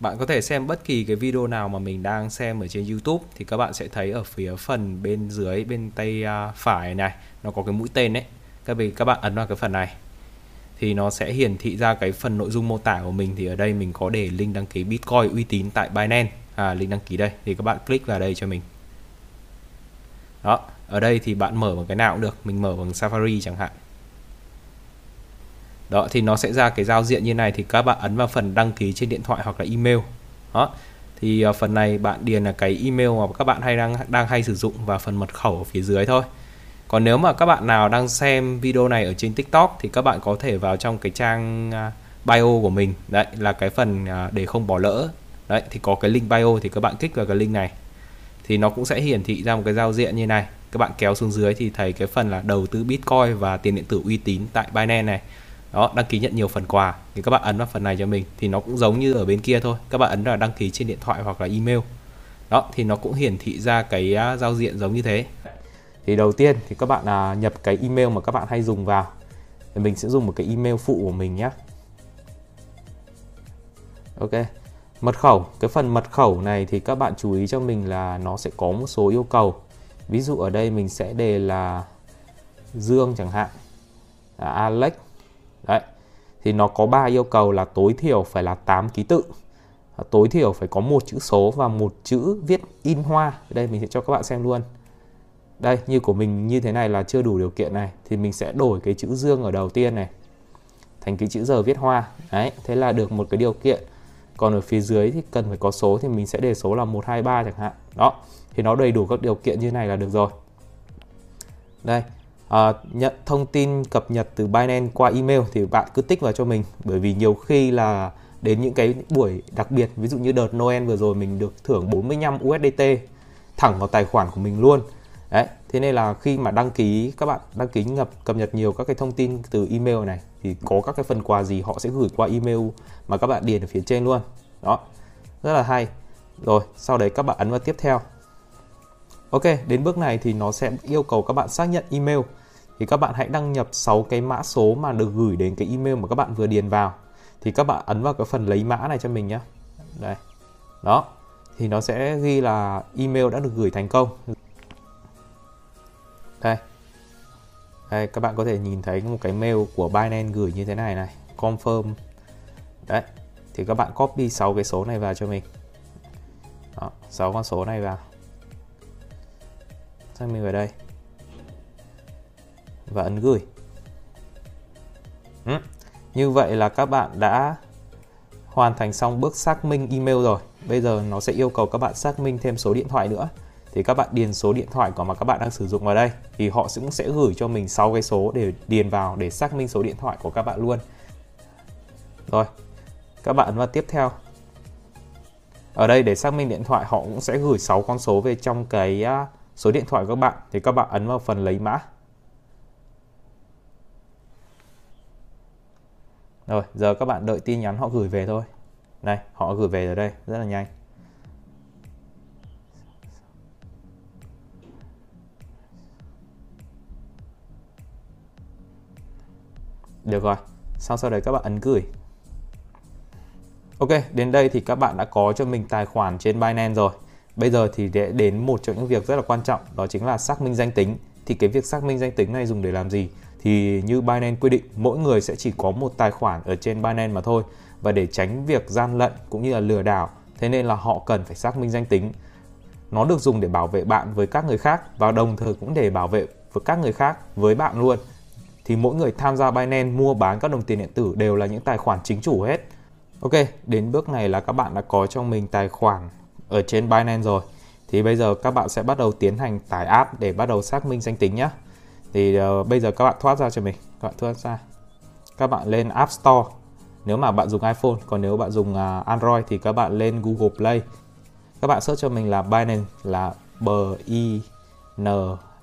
bạn có thể xem bất kỳ cái video nào mà mình đang xem ở trên YouTube thì các bạn sẽ thấy ở phía phần bên dưới, bên tay à, phải này, nó có cái mũi tên đấy các vị, các bạn ấn vào cái phần này. Thì nó sẽ hiển thị ra cái phần nội dung mô tả của mình. Thì ở đây mình có để link đăng ký Bitcoin uy tín tại Binance. À link đăng ký đây. Thì các bạn click vào đây cho mình. Đó, ở đây thì bạn mở bằng cái nào cũng được. Mình mở bằng Safari chẳng hạn đó, thì nó sẽ ra cái giao diện như này thì các bạn ấn vào phần đăng ký trên điện thoại hoặc là email. Đó, thì ờ, phần này bạn điền là cái email mà các bạn hay đang đang hay sử dụng và phần mật khẩu ở phía dưới thôi. Còn nếu mà các bạn nào đang xem video này ở trên TikTok thì các bạn có thể vào trong cái trang à, bio của mình. Đấy, là cái phần à, để không bỏ lỡ. Đấy, thì có cái link bio thì các bạn kích vào cái link này. Thì nó cũng sẽ hiển thị ra một cái giao diện như này. Các bạn kéo xuống dưới thì thấy cái phần là đầu tư Bitcoin và tiền điện tử uy tín tại Binance này đó đăng ký nhận nhiều phần quà. Thì các bạn ấn vào phần này cho mình thì nó cũng giống như ở bên kia thôi. Các bạn ấn vào đăng ký trên điện thoại hoặc là email. Đó thì nó cũng hiển thị ra cái à, giao diện giống như thế. Thì đầu tiên thì các bạn à, nhập cái email mà các bạn hay dùng vào. Thì mình sẽ dùng một cái email phụ của mình nhé ok. Mật khẩu. Cái phần mật khẩu này thì các bạn chú ý cho mình là nó sẽ có một số yêu cầu. Ví dụ ở đây mình sẽ đề là Dương chẳng hạn. À, Alex đấy. Thì nó có ba yêu cầu là tối thiểu phải là 8 ký tự. Tối thiểu phải có một chữ số và một chữ viết in hoa. Đây, mình sẽ cho các bạn xem luôn. Đây, như của mình như thế này là chưa đủ điều kiện này. Thì mình sẽ đổi cái chữ dương ở đầu tiên này thành cái chữ giờ viết hoa. Đấy, thế là được một cái điều kiện. Còn ở phía dưới thì cần phải có số thì mình sẽ để số là 123 chẳng hạn. Đó, thì nó đầy đủ các điều kiện như này là được rồi. Đây Ờ, nhận thông tin cập nhật từ Binance qua email thì bạn cứ tích vào cho mình. Bởi vì nhiều khi là đến những cái buổi đặc biệt, ví dụ như đợt Noel vừa rồi mình được thưởng 45 USDT thẳng vào tài khoản của mình luôn. Đấy, thế nên là khi mà đăng ký, các bạn đăng ký nhập cập nhật nhiều các cái thông tin từ email này, thì có các cái phần quà gì họ sẽ gửi qua email mà các bạn điền ở phía trên luôn. Đó, rất là hay. Rồi, sau đấy các bạn ấn vào tiếp theo ok đến bước này thì nó sẽ yêu cầu các bạn xác nhận email. Thì các bạn hãy đăng nhập 6 cái mã số mà được gửi đến cái email mà các bạn vừa điền vào. Thì các bạn ấn vào cái phần lấy mã này cho mình nhé đây. Đó. Thì nó sẽ ghi là email đã được gửi thành công. Đây. Đây các bạn có thể nhìn thấy một cái mail của Binance gửi như thế này này. Confirm. Đấy. Thì các bạn copy 6 cái số này vào cho mình. Đó, 6 con số này vào sang mình vào đây? Và ấn gửi. Ừ. như vậy là các bạn đã hoàn thành xong bước xác minh email rồi. Bây giờ nó sẽ yêu cầu các bạn xác minh thêm số điện thoại nữa. Thì các bạn điền số điện thoại của mà các bạn đang sử dụng vào đây. Thì họ cũng sẽ gửi cho mình 6 cái số để điền vào để xác minh số điện thoại của các bạn luôn. Rồi, các bạn ấn vào tiếp theo. Ở đây để xác minh điện thoại, họ cũng sẽ gửi 6 con số về trong cái à, số điện thoại của các bạn thì các bạn ấn vào phần lấy mã Rồi, giờ các bạn đợi tin nhắn họ gửi về thôi. này họ gửi về rồi đây, rất là nhanh. Được rồi, sau sau đấy các bạn ấn gửi. Ok, đến đây thì các bạn đã có cho mình tài khoản trên Binance rồi. Bây giờ thì để đến một trong những việc rất là quan trọng, đó chính là xác minh danh tính. Thì cái việc xác minh danh tính này dùng để làm gì? thì như Binance quy định mỗi người sẽ chỉ có một tài khoản ở trên Binance mà thôi và để tránh việc gian lận cũng như là lừa đảo thế nên là họ cần phải xác minh danh tính nó được dùng để bảo vệ bạn với các người khác và đồng thời cũng để bảo vệ với các người khác với bạn luôn thì mỗi người tham gia Binance mua bán các đồng tiền điện tử đều là những tài khoản chính chủ hết Ok, đến bước này là các bạn đã có trong mình tài khoản ở trên Binance rồi. Thì bây giờ các bạn sẽ bắt đầu tiến hành tải app để bắt đầu xác minh danh tính nhé thì uh, bây giờ các bạn thoát ra cho mình. Các bạn thoát ra. Các bạn lên App Store. Nếu mà bạn dùng iPhone còn nếu bạn dùng uh, Android thì các bạn lên Google Play. Các bạn search cho mình là Binance là B I N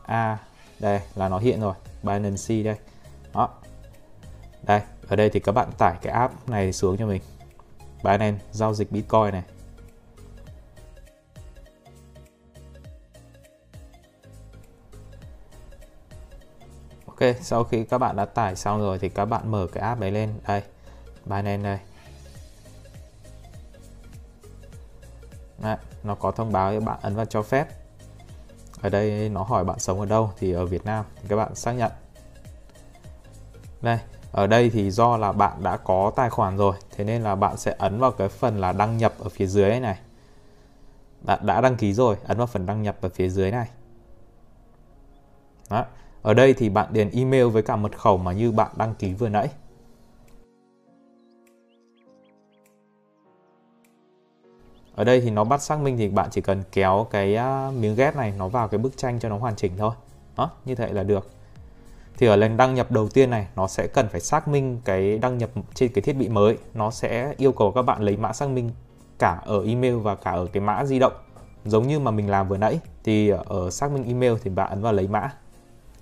A. Đây là nó hiện rồi. Binance đây. Đó. Đây ở đây thì các bạn tải cái app này xuống cho mình. Binance giao dịch Bitcoin này. Sau khi các bạn đã tải xong rồi thì các bạn mở cái app đấy lên đây. Binance đây. Đấy, nó có thông báo cho bạn ấn vào cho phép ở đây nó hỏi bạn sống ở đâu thì ở Việt Nam thì các bạn xác nhận đây ở đây thì do là bạn đã có tài khoản rồi thế nên là bạn sẽ ấn vào cái phần là đăng nhập ở phía dưới này bạn đã đăng ký rồi ấn vào phần đăng nhập ở phía dưới này Đó ở đây thì bạn điền email với cả mật khẩu mà như bạn đăng ký vừa nãy. Ở đây thì nó bắt xác minh thì bạn chỉ cần kéo cái à, miếng ghép này nó vào cái bức tranh cho nó hoàn chỉnh thôi. Đó, như thế là được. Thì ở lần đăng nhập đầu tiên này, nó sẽ cần phải xác minh cái đăng nhập trên cái thiết bị mới. Nó sẽ yêu cầu các bạn lấy mã xác minh cả ở email và cả ở cái mã di động. Giống như mà mình làm vừa nãy, thì ở xác minh email thì bạn ấn vào lấy mã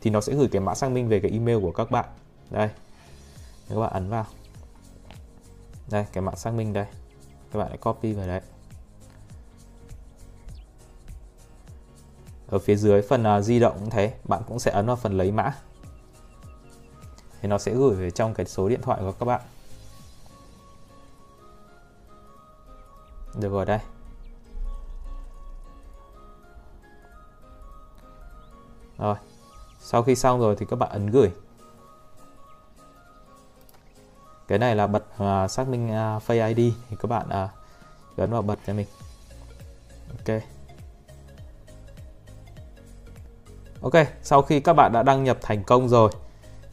thì nó sẽ gửi cái mã xác minh về cái email của các bạn. Đây. Các bạn ấn vào. Đây cái mã xác minh đây. Các bạn lại copy vào đấy. Ở phía dưới phần uh, di động cũng thế bạn cũng sẽ ấn vào phần lấy mã. Thì nó sẽ gửi về trong cái số điện thoại của các bạn. Được rồi đây. Rồi sau khi xong rồi thì các bạn ấn gửi cái này là bật uh, xác minh uh, Face ID thì các bạn uh, ấn vào bật cho mình ok Ok, sau khi các bạn đã đăng nhập thành công rồi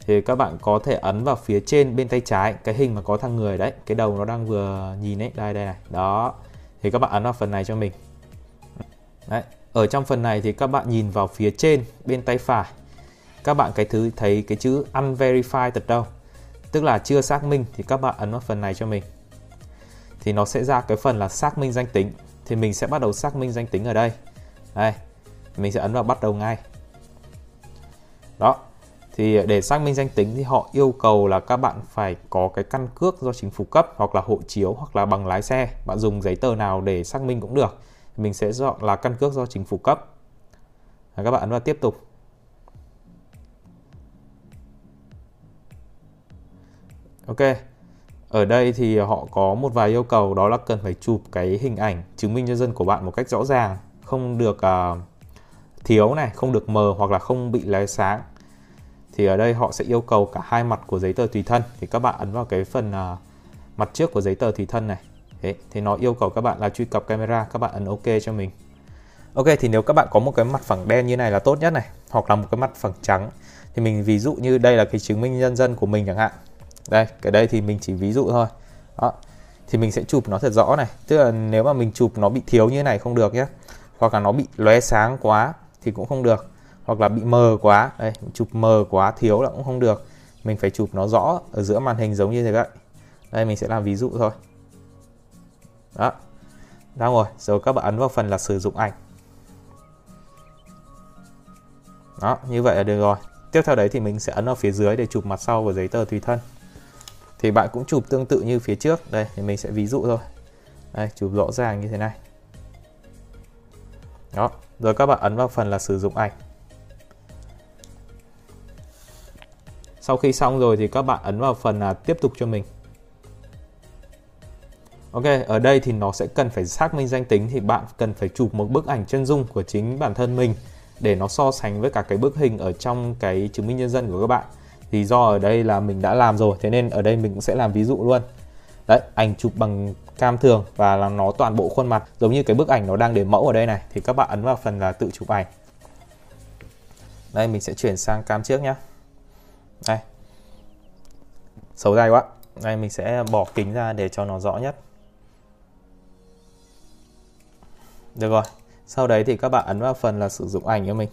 thì các bạn có thể ấn vào phía trên bên tay trái cái hình mà có thằng người đấy, cái đầu nó đang vừa nhìn ấy, đây đây này. Đó. Thì các bạn ấn vào phần này cho mình. Đấy, ở trong phần này thì các bạn nhìn vào phía trên bên tay phải. Các bạn cái thứ thấy cái chữ unverified thật đâu. Tức là chưa xác minh thì các bạn ấn vào phần này cho mình. Thì nó sẽ ra cái phần là xác minh danh tính. Thì mình sẽ bắt đầu xác minh danh tính ở đây. Đây. Mình sẽ ấn vào bắt đầu ngay đó, thì để xác minh danh tính thì họ yêu cầu là các bạn phải có cái căn cước do chính phủ cấp hoặc là hộ chiếu hoặc là bằng lái xe bạn dùng giấy tờ nào để xác minh cũng được mình sẽ chọn là căn cước do chính phủ cấp các bạn ấn vào tiếp tục ok. Ở đây thì họ có một vài yêu cầu đó là cần phải chụp cái hình ảnh chứng minh nhân dân của bạn một cách rõ ràng không được uh, thiếu này không được mờ hoặc là không bị lóe sáng. Thì ở đây họ sẽ yêu cầu cả hai mặt của giấy tờ tùy thân. Thì các bạn ấn vào cái phần uh, mặt trước của giấy tờ tùy thân này. Thế, thì nó yêu cầu các bạn là truy cập camera các bạn ấn ok cho mình. Ok thì nếu các bạn có một cái mặt phẳng đen như này là tốt nhất này hoặc là một cái mặt phẳng trắng. Thì mình ví dụ như đây là cái chứng minh nhân dân của mình chẳng hạn đây, cái đây thì mình chỉ ví dụ thôi. Đó, thì mình sẽ chụp nó thật rõ này. Tức là nếu mà mình chụp nó bị thiếu như này không được nhé. Hoặc là nó bị lóe sáng quá thì cũng không được. Hoặc là bị mờ quá, đây, chụp mờ quá thiếu là cũng không được. Mình phải chụp nó rõ ở giữa màn hình giống như thế vậy. Đây, mình sẽ làm ví dụ thôi. Đó. Đang rồi rồi các bạn ấn vào phần là sử dụng ảnh. Đó, như vậy là được rồi. Tiếp theo đấy thì mình sẽ ấn vào phía dưới để chụp mặt sau của giấy tờ tùy thân thì bạn cũng chụp tương tự như phía trước. Đây thì mình sẽ ví dụ thôi. Đây chụp rõ ràng như thế này. Đó rồi các bạn ấn vào phần là sử dụng ảnh. Sau khi xong rồi thì các bạn ấn vào phần là tiếp tục cho mình. Ok, ở đây thì nó sẽ cần phải xác minh danh tính thì bạn cần phải chụp một bức ảnh chân dung của chính bản thân mình để nó so sánh với cả cái bức hình ở trong cái chứng minh nhân dân của các bạn. Thì do ở đây là mình đã làm rồi, thế nên ở đây mình cũng sẽ làm ví dụ luôn. Đấy, ảnh chụp bằng cam thường và làm nó toàn bộ khuôn mặt giống như cái bức ảnh nó đang để mẫu ở đây này thì các bạn ấn vào phần là tự chụp ảnh. Đây mình sẽ chuyển sang cam trước nhá. Đây. Xấu dai quá. Đây mình sẽ bỏ kính ra để cho nó rõ nhất. Được rồi. Sau đấy thì các bạn ấn vào phần là sử dụng ảnh cho mình.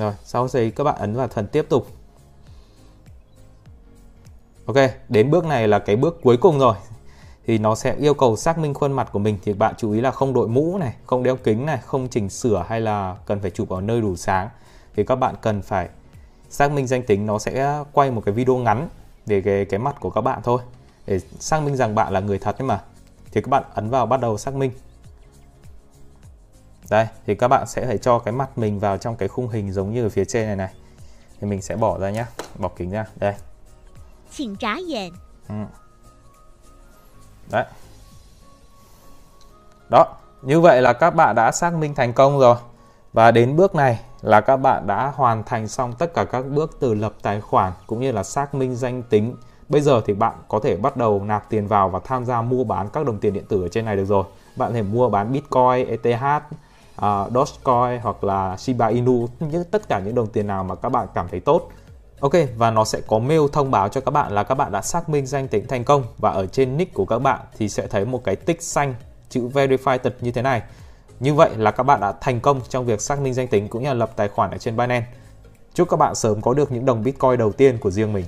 Rồi, sau đấy các bạn ấn vào phần tiếp tục. Ok, đến bước này là cái bước cuối cùng rồi. Thì nó sẽ yêu cầu xác minh khuôn mặt của mình thì bạn chú ý là không đội mũ này, không đeo kính này, không chỉnh sửa hay là cần phải chụp ở nơi đủ sáng. Thì các bạn cần phải xác minh danh tính nó sẽ quay một cái video ngắn về cái cái mặt của các bạn thôi để xác minh rằng bạn là người thật ấy mà thì các bạn ấn vào bắt đầu xác minh đây thì các bạn sẽ phải cho cái mặt mình vào trong cái khung hình giống như ở phía trên này này. Thì mình sẽ bỏ ra nhá bỏ kính ra đây. Xin trả diện ừ. đấy. Đó như vậy là các bạn đã xác minh thành công rồi. Và đến bước này là các bạn đã hoàn thành xong tất cả các bước từ lập tài khoản cũng như là xác minh danh tính. Bây giờ thì bạn có thể bắt đầu nạp tiền vào và tham gia mua bán các đồng tiền điện tử ở trên này được rồi. Bạn thể mua bán bitcoin eth uh, Dogecoin hoặc là Shiba Inu, những tất cả những đồng tiền nào mà các bạn cảm thấy tốt. Ok, và nó sẽ có mail thông báo cho các bạn là các bạn đã xác minh danh tính thành công và ở trên nick của các bạn thì sẽ thấy một cái tích xanh chữ verify tật như thế này. Như vậy là các bạn đã thành công trong việc xác minh danh tính cũng như là lập tài khoản ở trên Binance. Chúc các bạn sớm có được những đồng Bitcoin đầu tiên của riêng mình.